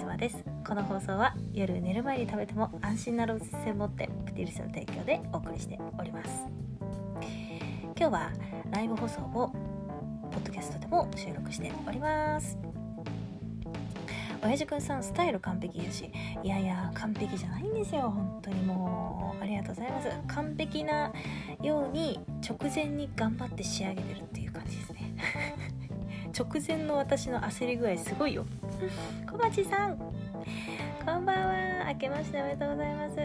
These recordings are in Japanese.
様です。この放送は夜寝る前に食べても安心なロース専門店プティルスの提供でお送りしております。今日はライブ放送をポッドキャストでも収録しております。親父くんさんスタイル完璧だしいやいや完璧じゃないんですよ。本当にもう。ありがとうございます。完璧なように直前に頑張って仕上げてるっていう感じですね。直前の私の焦り具合すごいよ。小町さん。こんばんは。明けましておめでとうございます。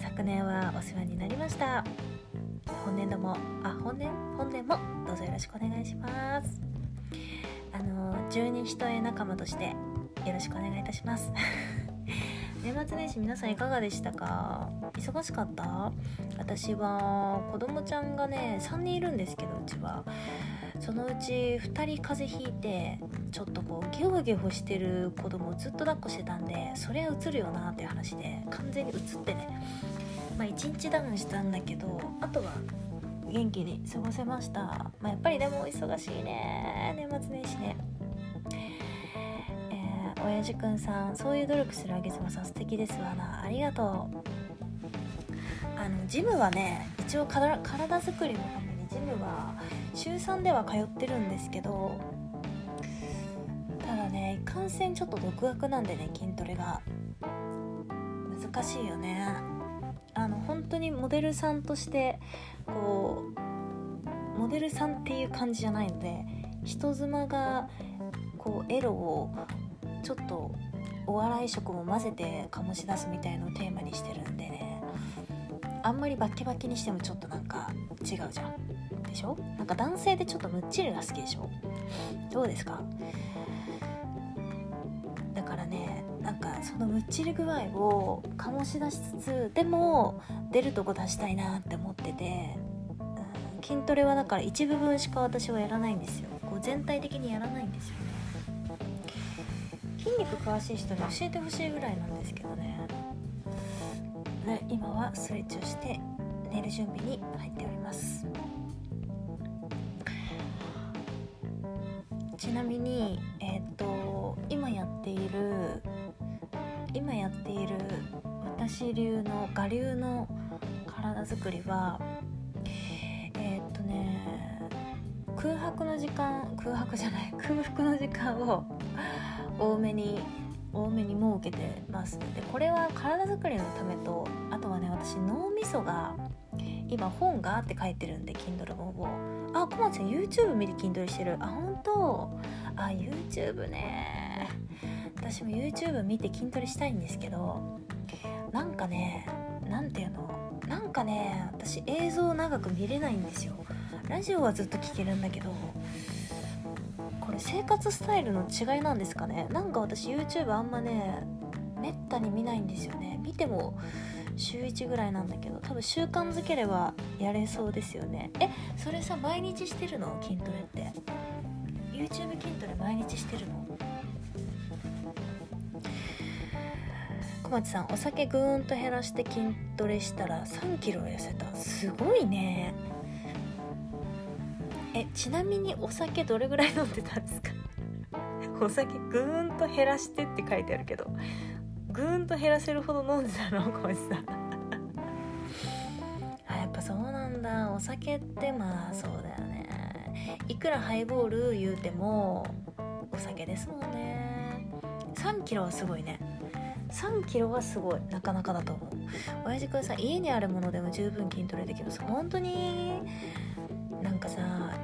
昨年はお世話になりました。本年度もあ本年本年もどうぞよろしくお願いします。あの十二人重仲間としてよろしくお願いいたします。年末年始皆さんいかがでしたか？忙しかった？私は子供ちゃんがね3人いるんですけどうちは。そのうち2人風邪ひいてちょっとこうゲホゲホしてる子供をずっと抱っこしてたんでそれはうつるよなっていう話で完全にうつってね。まあ1日ダウンしたんだけどあとは元気に過ごせました、まあ、やっぱりでも忙しいね。年末年始ね。えー、親父くんさんそういう努力するあげ妻さん素敵ですわな。ありがとう。あのジムはね一応体づくりのためにジムは週3では通ってるんですけどただねいかんせんちょっと独学なんでね筋トレが。難しいよね。あの本当にモデルさんとしてこうモデルさんっていう感じじゃないので人妻がこうエロをちょっとお笑い色も混ぜて醸し出すみたいのをテーマにしてるんでねあんまりバッキバキにしてもちょっとなんか違うじゃん。でしょ？なんか男性でちょっとむっちりが好きでしょ？どうですか？だからねなんかそのむっちり具合を醸し出しつつでも出るとこ出したいなって思ってて、うん、筋トレはだから一部分しか私はやらないんですよ。こう全体的にやらないんですよね。筋肉詳しい人に教えてほしいぐらいなんですけどね。ね今はストレッチをして寝る準備に入っております。なみにえっ、と今やっている今やっている私流の我流の体づくりはえっ、とね空白の時間空白じゃない空腹の時間を多めに多めに設けてます。でこれは体づくりのためとあとはね私脳みそが今本がって書いてるんで Kindle 本を。あ小松さん YouTube 見て筋トレしてる。あ本当。あ YouTube ね。私も YouTube 見て筋トレしたいんですけどなんかねなんていうの。なんかね私映像長く見れないんですよ。ラジオはずっと聞けるんだけどこれ生活スタイルの違いなんですかね。なんか私 YouTube あんまねめったに見ないんですよね。見ても週1ぐらいなんだけど多分習慣づければやれそうですよね。えそれさ毎日してるの？筋トレって。YouTube 筋トレ毎日してるの？小町さんお酒ぐーんと減らして筋トレしたら3キロ痩せた。すごいね。えちなみにお酒どれぐらい飲んでたんですか？お酒ぐーんと減らしてって書いてあるけど。ぐーんと減らせるほど飲んでたの小石さ あやっぱそうなんだ。お酒ってまあそうだよね。いくらハイボール言うてもお酒ですもんね。3キロはすごいね。3キロはすごい。なかなかだと思う。親父くんさ家にあるものでも十分筋トレできる。本当になんかさ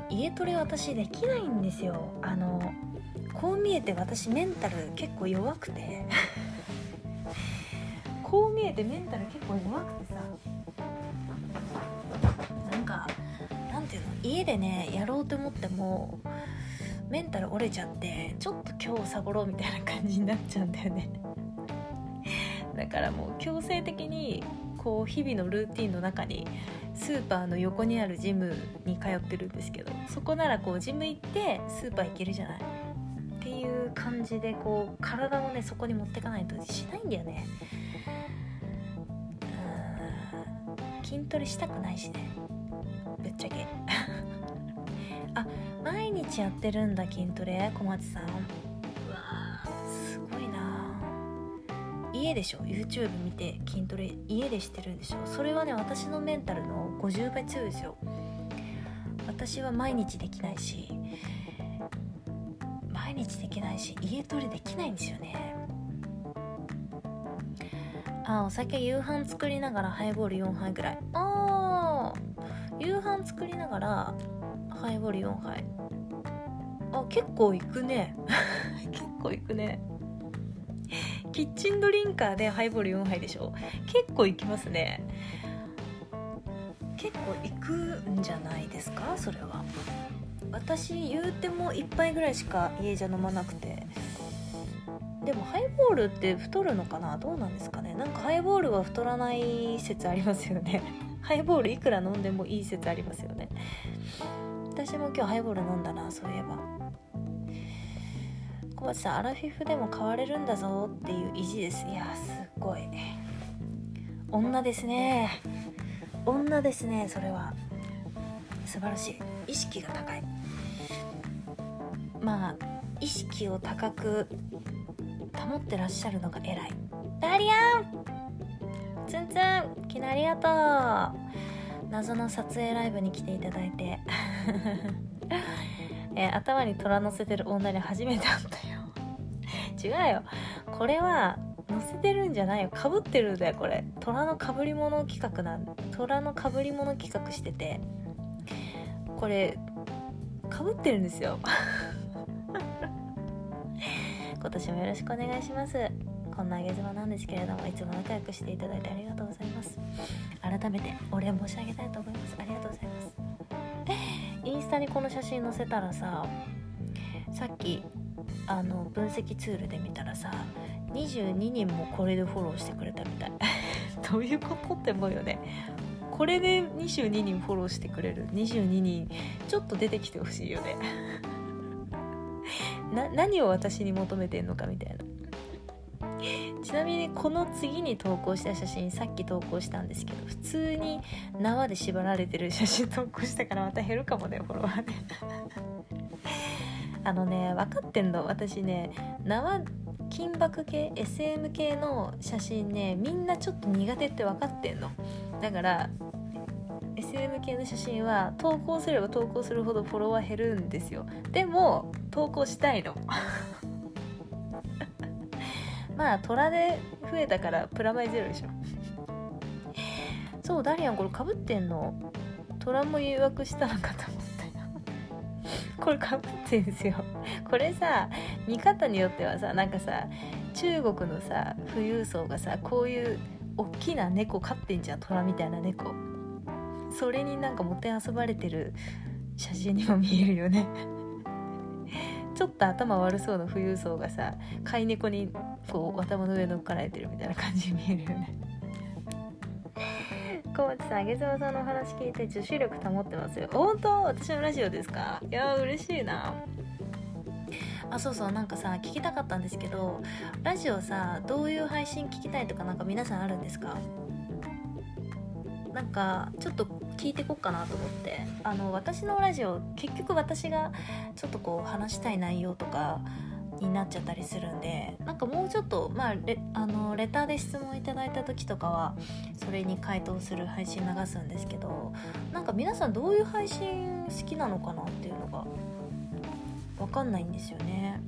家トレ私できないんですよ。あのこう見えて私メンタル結構弱くて。こう見えてメンタル結構弱くてさ。なんかなんていうの家でねやろうと思ってもメンタル折れちゃってちょっと今日サボろうみたいな感じになっちゃうんだよね。だからもう強制的にこう日々のルーティンの中にスーパーの横にあるジムに通ってるんですけどそこならこうジム行ってスーパー行けるじゃない。っていう感じでこう体をねそこに持ってかないとしないんだよね。筋トレしたくないしね。ぶっちゃけ。あ毎日やってるんだ筋トレ？小松さん。うわすごいな。家でしょ？YouTube 見て筋トレ家でしてるんでしょ？それはね私のメンタルの50倍強いですよ。私は毎日できないし毎日できないし家トレできないんですよね。あお酒夕飯作りながらハイボール4杯ぐらい。あー。夕飯作りながらハイボール4杯。あ結構いくね。結構いくね。キッチンドリンカーでハイボール4杯でしょ？結構いきますね。結構いくんじゃないですか？それは。私言うても1杯ぐらいしか家じゃ飲まなくて。でもハイボールって太るのかな？どうなんですかね？なんかハイボールは太らない説ありますよね。ハイボールいくら飲んでもいい説ありますよね。私も今日ハイボール飲んだなそういえば。小町さんアラフィフでも変われるんだぞっていう意地です。いやすっごい。女ですね。女ですねそれは。素晴らしい。意識が高い。まあ意識を高く保ってらっしゃるのが偉い。ダリアン！ツンツン！昨日ありがとう。謎の撮影ライブに来ていただいて。え、頭に虎乗せてる女に初めて会ったよ。違うよ。これは乗せてるんじゃないよ。かぶってるんだよこれ。虎のかぶり物企画なん虎のかぶり物企画してて。これかぶってるんですよ。今年もよろしくお願いします。こんなあげ妻なんですけれどもいつも仲良くしていただいてありがとうございます。改めてお礼申し上げたいと思います。ありがとうございます。インスタにこの写真載せたらささっきあの分析ツールで見たらさ22人もこれでフォローしてくれたみたい。どういうことって思うよね。これで22人フォローしてくれる。22人ちょっと出てきてほしいよね。な何を私に求めてんのかみたいな。ちなみにこの次に投稿した写真さっき投稿したんですけど普通に縄で縛られてる写真投稿したからまた減るかもねフォロワーね あのね分かってんの？私ね縄金箔系 SM 系の写真ねみんなちょっと苦手って分かってんの。だから SM 系の写真は投稿すれば投稿するほどフォロワー減るんですよ。でも投稿したいの。まあ虎で増えたからプラマイゼロでしょ。そうダリアンこれかぶってんの？虎も誘惑したのかと思ったよ。これかぶってんですよ。これさ見方によってはさなんかさ中国のさ富裕層がさこういう大きな猫飼ってんじゃん虎みたいな猫。それになんかもてあそばれてる写真にも見えるよね。ちょっと頭悪そうな富裕層がさ飼い猫にこう頭の上乗っかられてるみたいな感じに見えるよね。小町さん、あげずまさんのお話聞いて女子力保ってますよ。本当？私のラジオですか？いや嬉しいな。あ、そうそう、なんかさ、聞きたかったんですけど、ラジオさ、どういう配信聞きたいとかなんか皆さんあるんですか？なんかちょっと聞いてこっかなと思ってあの私のラジオ結局私がちょっとこう話したい内容とかになっちゃったりするんでなんかもうちょっとまあレあのレターで質問いただいた時とかはそれに回答する配信流すんですけどなんか皆さんどういう配信好きなのかなっていうのが分かんないんですよね。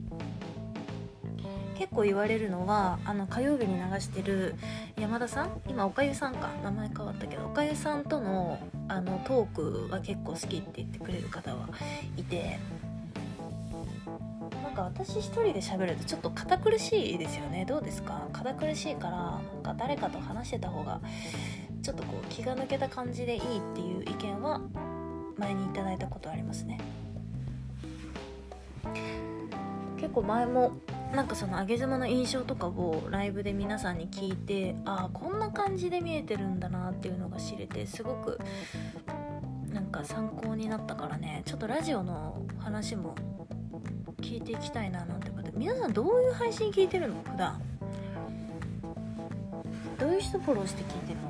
結構言われるのはあの火曜日に流してる山田さん今おかゆさんか名前変わったけどおかゆさんとのあのトークは結構好きって言ってくれる方はいてなんか私一人で喋るとちょっと堅苦しいですよね。どうですか？堅苦しいからなんか誰かと話してた方がちょっとこう気が抜けた感じでいいっていう意見は前にいただいたことありますね。結構前もなんかその上げ妻の印象とかをライブで皆さんに聞いてああこんな感じで見えてるんだなっていうのが知れてすごくなんか参考になったからね。ちょっとラジオの話も聞いていきたいななんて思って。皆さんどういう配信聞いてるの？普段。どういう人フォローして聞いてる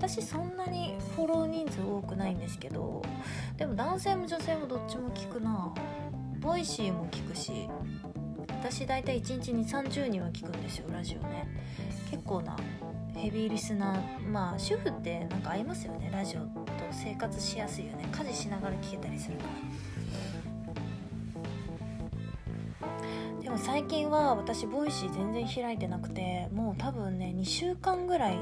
私そんなにフォロー人数多くないんですけどでも男性も女性もどっちも聞くな。 Voicy も聞くし私大体1日2 3 0人は聞くんですよラジオね。結構なヘビーリスナーまあ主婦ってなんか合いますよね。ラジオと生活しやすいよね。家事しながら聞けたりするから。でも最近は私 Voicy 全然開いてなくてもう多分ね2週間ぐらい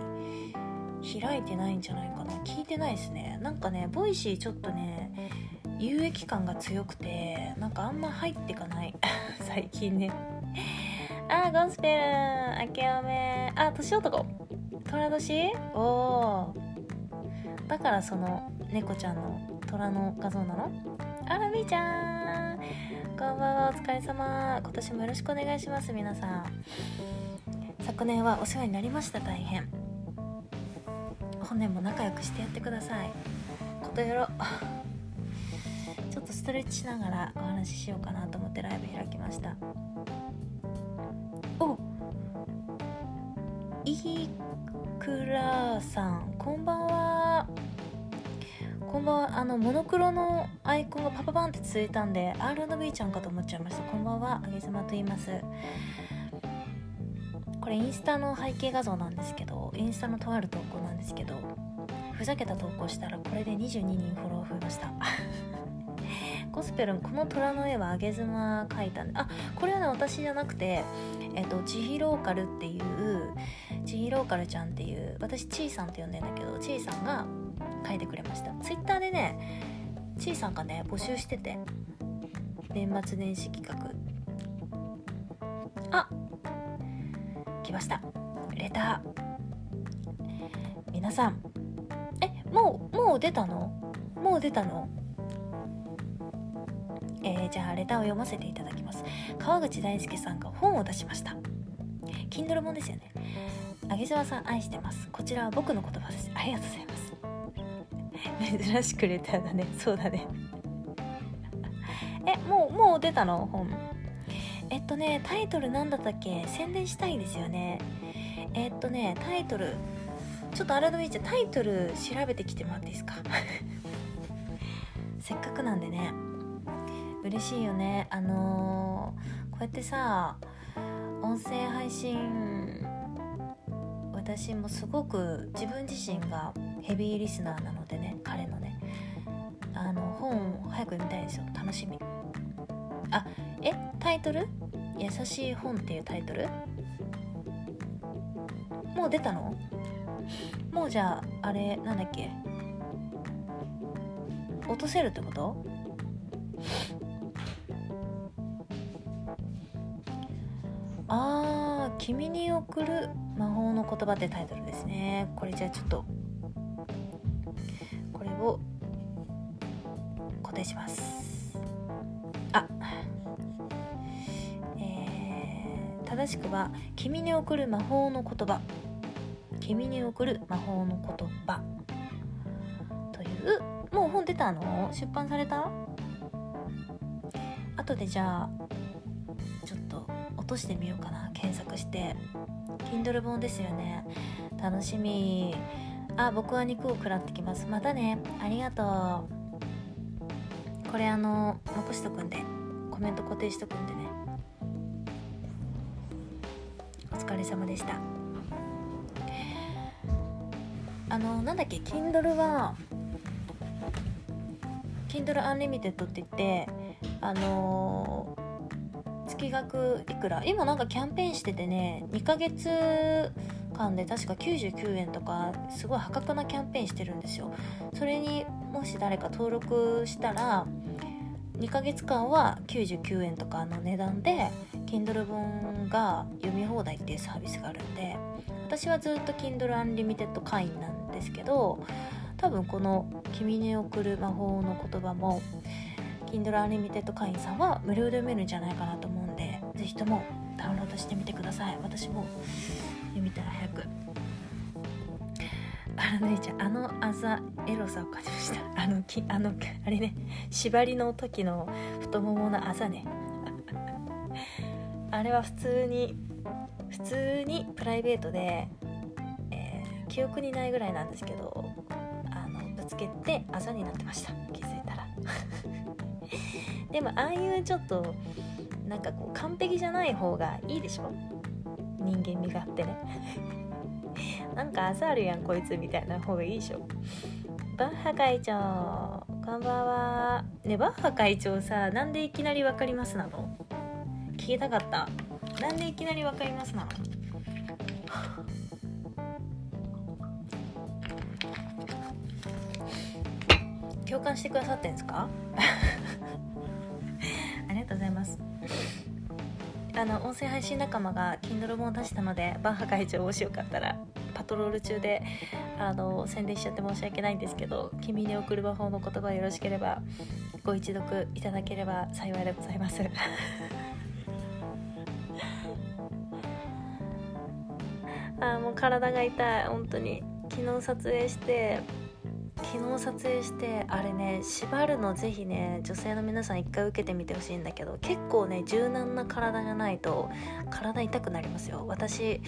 開いてないんじゃないかな。聞いてないですね。なんかね Voicy ちょっとね有益感が強くてなんかあんま入ってかない。最近ね。あゴスペル明けおめあ年男。虎年？おおだからその猫ちゃんの虎の画像なの？あらみーちゃん。こんばんは。お疲れ様。今年もよろしくお願いします皆さん。昨年はお世話になりました。大変。本年も仲良くしてやってください。ことよろ。ちょっとストレッチしながらお話ししようかなと思ってライブ開きました。お。いくらさんこんばんは。こんばんは。あのモノクロのアイコンがパパパンって続いたんで R&B ちゃんかと思っちゃいました。こんばんは。あげずまと言います。これインスタの背景画像なんですけどインスタのとある投稿なんですけどふざけた投稿したらこれで22人フォロー増えました。ゴスペルこの虎の絵はあげ妻描いたんであこれはね私じゃなくてえっとちひローカルっていうちひローカルちゃんっていう私ちいさんって呼んでんだけどちいさんが描いてくれました。ツイッターでねちいさんがね募集してて年末年始企画。あ来ました。レター。皆さん。えもうもう出たの？もう出たの？えー、じゃあレターを読ませていただきます。川口大輔さんが本を出しました。Kindle 本ですよね。あげ沢さん愛してます。こちらは僕の言葉です。ありがとうございます。珍しくレターだね。そうだね。えもうもう出たの？本。とねタイトル何だったっけ？宣伝したいですよね。えっとねタイトル。ちょっと改めてタイトル調べてきてもらっていいですか？せっかくなんでね。嬉しいよね。あのー、こうやってさ音声配信私もすごく自分自身がヘビーリスナーなのでね彼のね。あの本を早く読みたいですよ。楽しみ。あえ？タイトル「優しい本」っていうタイトル？もう出たの？もうじゃああれなんだっけ？落とせるってこと？あー「君に送る魔法の言葉」ってタイトルですね。これじゃあちょっとこれを固定します。しくは「君に送る魔法の言葉」「君に送る魔法の言葉」というもう本出たの？出版された？後でじゃあちょっと落としてみようかな。検索して。Kindle 本ですよね。楽しみ。あ僕は肉を食らってきます。またね。ありがとう。これあの残しとくんで。コメント固定しとくんでれ様でした。あのなんだっけ Kindle は Kindle Unlimited って言ってあのー、月額いくら今なんかキャンペーンしててね2ヶ月間で確か99円とかすごい破格なキャンペーンしてるんですよ。それにもし誰か登録したら2ヶ月間は99円とかの値段で Kindle 本が読み放題っていうサービスがあるんで私はずっと Kindle Unlimited 会員なんですけど多分この「君に送る魔法の言葉」も Kindle Unlimited 会員さんは無料で読めるんじゃないかなと思うんで是非ともダウンロードしてみてください。私も読みたら早く。あのねちゃんあのあざエロさを感じました。あのきあのあれね縛りの時の太もものあざね。あれは普通に普通にプライベートで、えー、記憶にないぐらいなんですけどあのぶつけてあざになってました。気づいたら。でもああいうちょっとなんかこう完璧じゃない方がいいでしょ。人間味があってね。なんか朝あるやんこいつみたいな方がいいでしょ。バッハ会長こんばんは。ねバッハ会長さなんでいきなり分かりますなの？聞きたかった。なんでいきなり分かりますなの？共感してくださってんですか？ありがとうございます。あの音声配信仲間が Kindle 本を出したのでバッハ会長もしよかったらパトロール中であの宣伝しちゃって申し訳ないんですけど「君に送る魔法の言葉よろしければご一読いただければ幸いでございます。あもう体が痛い。本当に。昨日撮影して昨日撮影してあれね縛るのぜひね女性の皆さん一回受けてみてほしいんだけど結構ね柔軟な体じゃないと体痛くなりますよ。私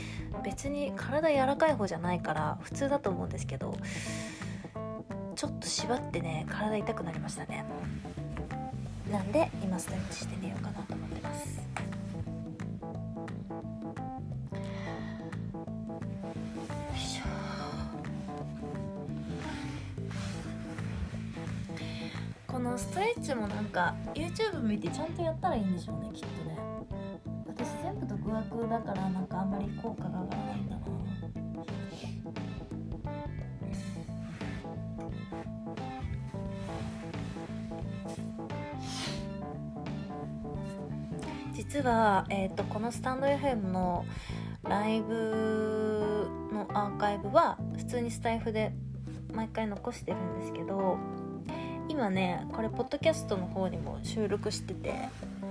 別に体柔らかい方じゃないから普通だと思うんですけどちょっと縛ってね体痛くなりましたね。なんで今ストレッチして寝ようかか YouTube 見てちゃんとやったらいいんでしょうねきっとね。私全部独学だからなんかあんまり効果が上がらないんだな。実は、えーと、このスタンド FM のライブのアーカイブは普通にスタイフで毎回残してるんですけど今ねこれポッドキャストの方にも収録してて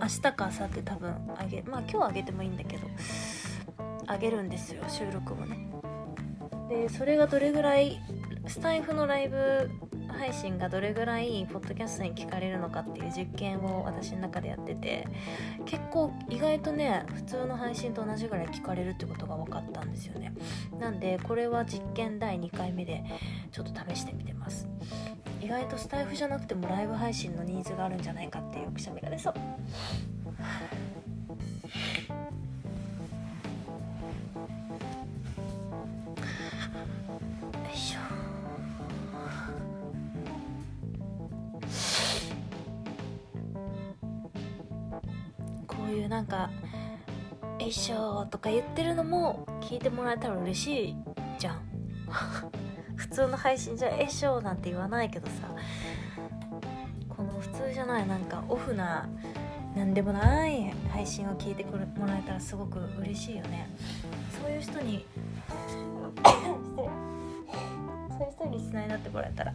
明日か明後日多分あげまあ今日あげてもいいんだけどあげるんですよ収録もね。でそれがどれぐらいスタイフのライブ配信がどれぐらいポッドキャストに聞かれるのかっていう実験を私の中でやってて結構意外とね普通の配信と同じぐらい聞かれるってことが分かったんですよね。なんでこれは実験第2回目でちょっと試してみてます。意外とスタイフじゃなくてもライブ配信のニーズがあるんじゃないかっていうくしゃみが出そう。よいしょ。こういうなんか「えいしょ」とか言ってるのも聞いてもらえたら嬉しいじゃん。通の配信じゃ「えっしょ」なんて言わないけどさ。この普通じゃないなんかオフな何でもない配信を聞いてもらえたらすごく嬉しいよね。そういう人にそういう人にリスナーになってもらえたら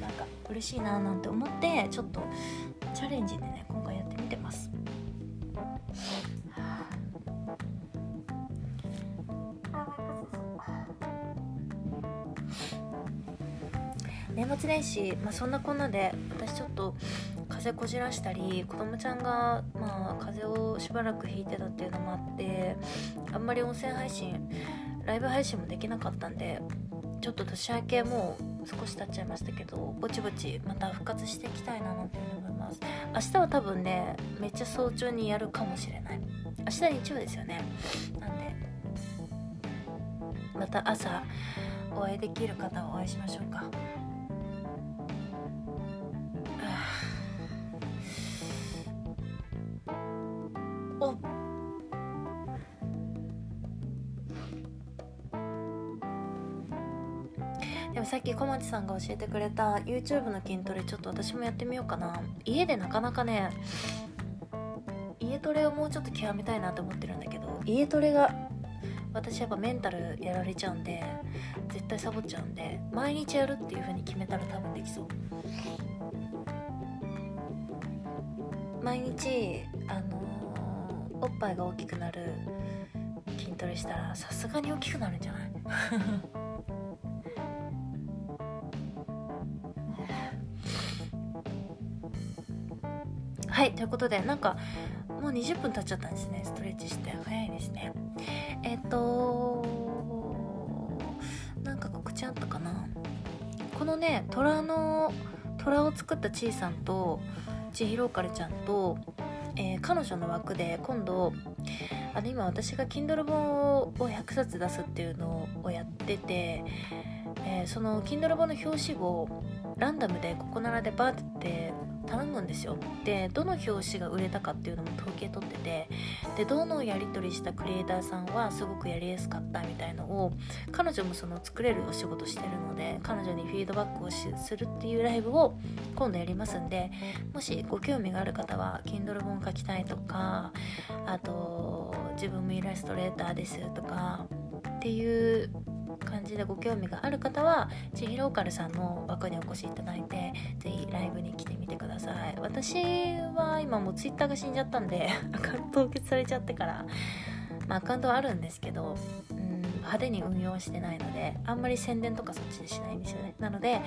なんか嬉しいななんて思ってちょっとチャレンジね年末年始、まあ、そんなこんなで私ちょっと風邪こじらしたり子供ちゃんが、まあ、風邪をしばらくひいてたっていうのもあってあんまり音声配信ライブ配信もできなかったんでちょっと年明けもう少し経っちゃいましたけどぼちぼちまた復活していきたいななんて思います。明日は多分ねめっちゃ早朝にやるかもしれない。明日日曜ですよね。なんでまた朝お会いできる方はお会いしましょうか。さんが教えてくれた YouTube の筋トレちょっと私もやってみようかな。家でなかなかね家トレをもうちょっと極めたいなと思ってるんだけど家トレが私やっぱメンタルやられちゃうんで絶対サボっちゃうんで毎日やるっていう風に決めたら多分できそう。毎日あのー、おっぱいが大きくなる筋トレしたらさすがに大きくなるんじゃない？ということでなんかもう20分経っちゃったんですね。ストレッチして。早いですね。えっ、ー、となんか告知あったかな？このね虎の虎を作ったちいさんと千尋かれちゃんとえー、彼女の枠で今度あの今私が Kindle 本を100冊出すっていうのをやってて、えー、その Kindle 本の表紙をランダムでここならでバーって頼むんですよ。でどの表紙が売れたかっていうのも統計取っててでどのやり取りしたクリエイターさんはすごくやりやすかったみたいのを彼女もその作れるお仕事してるので彼女にフィードバックをするっていうライブを今度やりますんでもしご興味がある方は Kindle 本書きたいとかあと自分もイラストレーターですとかっていう感じでご興味がある方はちひろーカルさんの枠にお越しいただいて是非ライブに来てみてください。私は今もう Twitter が死んじゃったんで アカウント凍結されちゃってから、まあ、アカウントはあるんですけど派手に運用してないのであんまり宣伝とかそっちでしないんですよね。なので、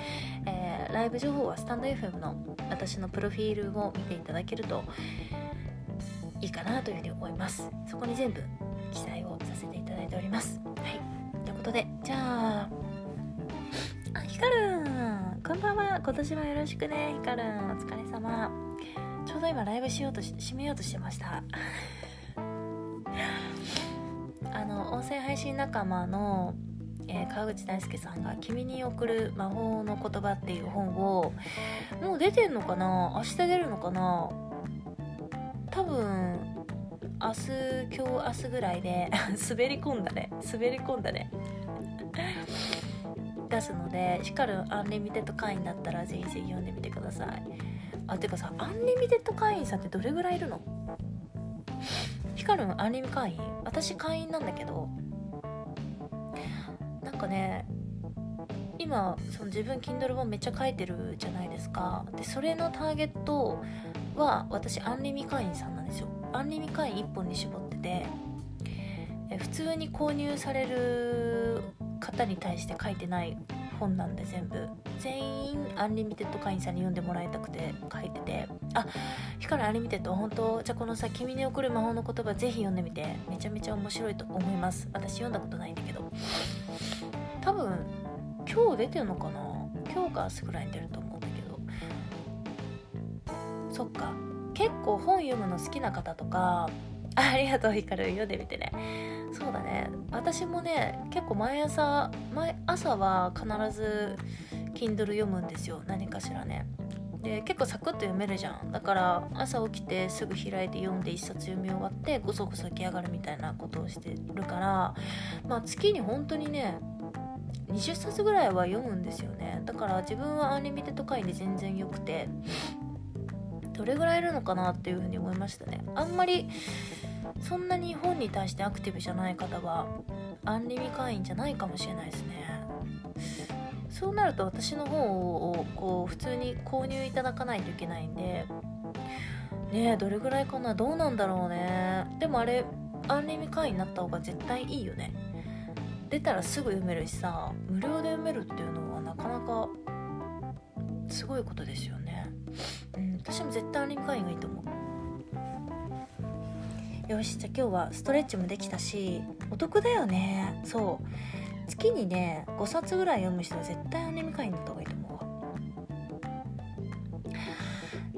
えー、ライブ情報はスタンド FM の私のプロフィールを見ていただけるといいかなというふうに思います。そこに全部記載をさせていただいております。はい。ことでじゃあ。あひかるんこんばんは。今年もよろしくね。ひかるんお疲れ様。ちょうど今ライブしようとし締めようとしてました。あの音声配信仲間のえー、川口大輔さんが「君に送る魔法の言葉」っていう本をもう出てんのかな？明日出るのかな？多分明日今日明日ぐらいで 滑り込んだね。滑り込んだね。出すので Kindle Unlimited 会員だったらぜひぜひ読んでみてください。あてかさ Unlimited 会員さんってどれぐらいいるの？ Kindle アンリミ会員？私会員なんだけど。なんかね今その自分 Kindle 本めっちゃ書いてるじゃないですか。でそれのターゲットは私アンリミ会員さんなんですよ。アンリミ会員1本に絞ってて。普通に購入される方に対して書いてない本なんで全部。全員 Unlimited 会員さんに読んでもらいたくて書いてて。あ Kindle Unlimited 本当じゃあこのさ「君に送る魔法の言葉」ぜひ読んでみて。めちゃめちゃ面白いと思います。私読んだことないんだけど。多分今日出てるのかな？今日か明日ぐらいに出ると思うんだけど。そっか。結構本読むの好きな方とかありがとうヒカル。読んでみてね。そうだね。私もね結構毎朝毎朝は必ず Kindle 読むんですよ。何かしらね。で結構サクッと読めるじゃん。だから朝起きてすぐ開いて読んで1冊読み終わってごそごそ起き上がるみたいなことをしてるからまあ月に本当にね20冊ぐらいは読むんですよね。だから自分は Unlimited 会で全然良くて。どれぐらいいるのかなっていうふうに思いましたね。あんまりそんなに本に対してアクティブじゃない方はアンリミ会員じゃないかもしれないですね。そうなると私の方をこう普通に購入いただかないといけないんでねえどれぐらいかなどうなんだろうね。でもあれアンリミ会員になった方が絶対いいよね。出たらすぐ読めるしさ無料で読めるっていうのはなかなかすごいことですよね。うん私も絶対アンリミ会員がいいと思う。よしじゃあ今日はストレッチもできたしお得だよね。そう。月にね5冊ぐらい読む人は絶対アニメ会員だった方がいいと思うわ。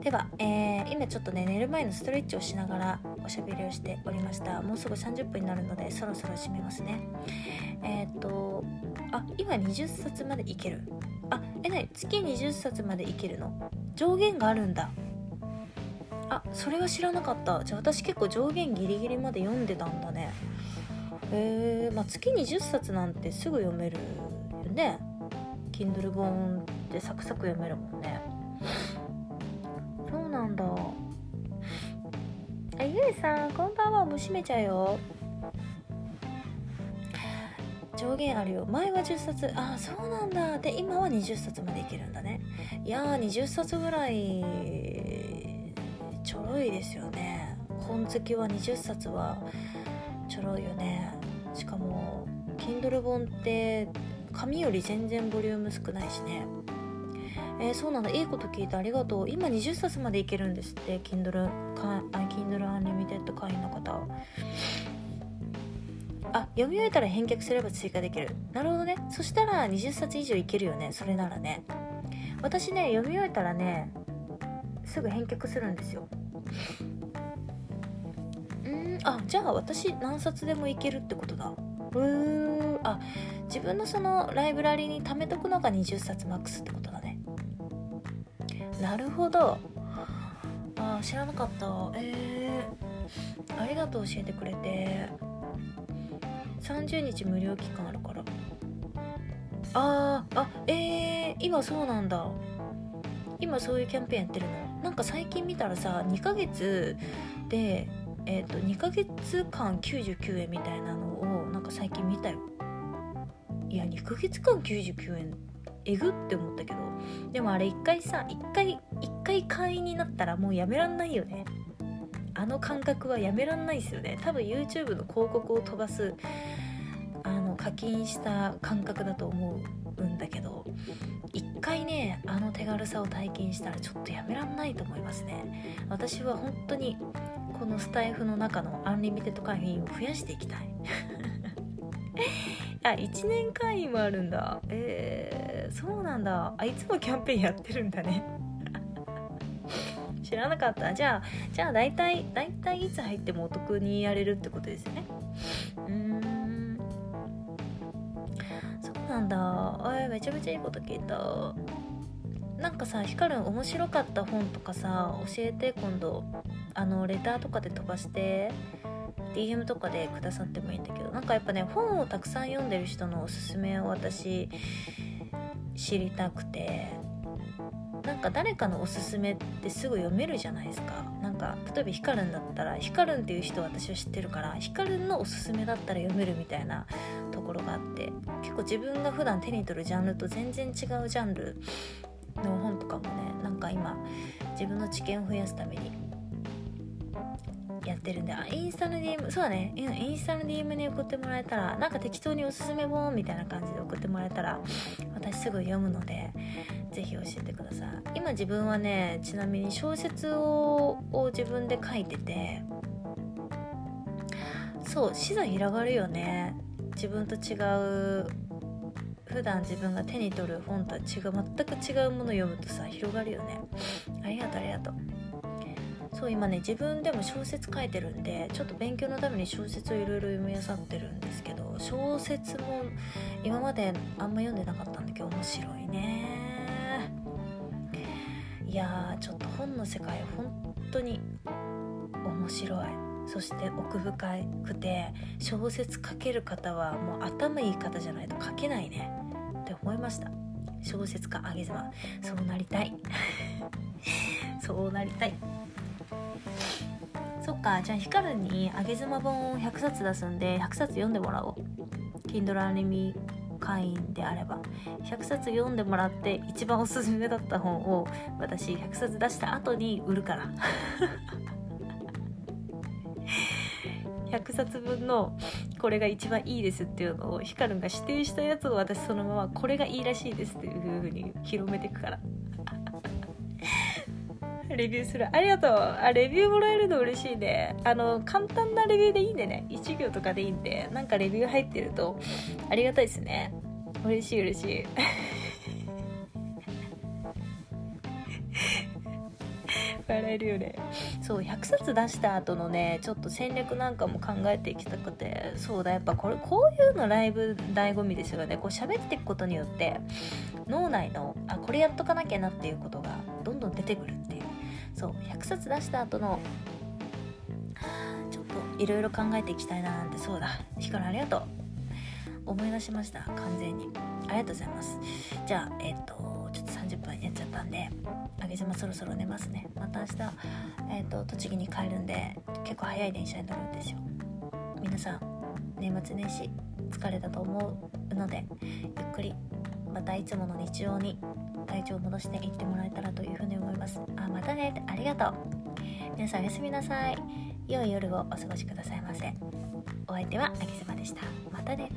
では、えー、今ちょっとね寝る前のストレッチをしながらおしゃべりをしておりました。もうすぐ30分になるのでそろそろ締めますね。えー、っとあ今20冊までいける。あえなに月20冊までいけるの？上限があるんだ。あそれは知らなかった。じゃあ私結構上限ギリギリまで読んでたんだね。えー、まあ月20冊なんてすぐ読めるよね。Kindle 本ってサクサク読めるもんね。そうなんだ。あゆいさんこんばんは。もう閉めちゃうよ。上限あるよ。前は10冊。ああそうなんだ。で今は20冊までいけるんだね。いやー20冊ぐらいちょろいですよね。本好きは20冊はちょろいよね。しかも Kindle 本って紙より全然ボリューム少ないしね。えー、そうなんだ。いいこと聞いてありがとう。今20冊までいけるんですって。Kindle, か Kindle Unlimited 会員の方。あ読み終えたら返却すれば追加できる。なるほどね。そしたら20冊以上いけるよね。それならね。私ね読み終えたらねすぐ返却するんですよ。うんあじゃあ私何冊でもいけるってことだ。うーあ自分のそのライブラリに貯めとくのが20冊マックスってことだね。なるほど。あ知らなかった。えー、ありがとう教えてくれて。30日無料期間あるから。あーあえー、今そうなんだ。今そういうキャンペーンやってるの。なんか最近見たらさ2ヶ月でえーと、2ヶ月間99円みたいなのをなんか最近見たよ。いや2ヶ月間99円。えぐって思ったけど。でもあれ1回さ1回1回会員になったらもうやめらんないよね。あの感覚はやめらんないですよね。多分 YouTube の広告を飛ばすあの課金した感覚だと思うんだけど一回ねあの手軽さを体験したらちょっとやめらんないと思いますね。私は本当にこのスタイフの中の Unlimited 会員を増やしていきたい。あ1年会員もあるんだ。えー、そうなんだ。あいつもキャンペーンやってるんだね。知らなかった？じゃあじゃあ大体大体いつ入ってもお得にやれるってことですよね。うん。そうなんだ。あめちゃめちゃいいこと聞いた。なんかさヒカルン面白かった本とかさ教えて今度。あのレターとかで飛ばして DM とかでくださってもいいんだけど。なんかやっぱね本をたくさん読んでる人のおすすめを私知りたくて。なんか誰かのおすすめってすぐ読めるじゃないですか。なんか例えばヒカルンだったらヒカルンっていう人私は知ってるからヒカルンのおすすめだったら読めるみたいなところがあって結構自分が普段手に取るジャンルと全然違うジャンルの本とかもねなんか今自分の知見を増やすためにやってるんであインスタの DM そうだね。インスタの DM に送ってもらえたらなんか適当におすすめ本みたいな感じで送ってもらえたら私すぐ読むのでぜひ教えてください。今自分はねちなみに小説をを自分で書いててそう視座広がるよね。自分と違う普段自分が手に取る本とは違う全く違うものを読むとさ広がるよね。ありがとうありがとう。そう今ね自分でも小説書いてるんでちょっと勉強のために小説をいろいろ読み漁ってるんですけど小説も今まであんま読んでなかったんだけど面白いね。いやーちょっと本の世界本当に面白い。そして奥深くて小説書ける方はもう頭いい方じゃないと書けないね。って思いました。小説家あげ妻。そうなりたい。そうなりたい。か。じゃあヒカルにあげ妻本を100冊出すんで100冊読んでもらおう。Kindle アニメ会員であれば。100冊読んでもらって一番おすすめだった本を私100冊出した後に売るから。100冊分のこれが一番いいですっていうのをヒカルンが指定したやつを私そのままこれがいいらしいですっていう風に広めていくから。レビューする。ありがとう。あレビューもらえるの嬉しいね。あの簡単なレビューでいいんでね。1行とかでいいんでなんかレビュー入ってるとありがたいですね。嬉しい嬉しい。笑えるよね。そう100冊出した後のねちょっと戦略なんかも考えていきたくて。そうだやっぱこれこういうのライブ醍醐味ですよね。こう喋っていくことによって脳内のあこれやっとかなきゃなっていうことがどんどん出てくる。そう100冊出した後のちょっといろいろ考えていきたいななんてそうだ。ヒカルありがとう。思い出しました。完全に。ありがとうございます。じゃあえっ、とちょっと30分やっちゃったんであげざまそろそろ寝ますね。また明日えっ、と栃木に帰るんで結構早い電車に乗るんですよ。皆さん年末年始疲れたと思うのでゆっくりまたいつもの日常に体調を戻していってもらえたらというふうに思います。あまたね。ありがとう。皆さんおやすみなさい。良い夜をお過ごしくださいませ。お相手はあきずまでした。またね。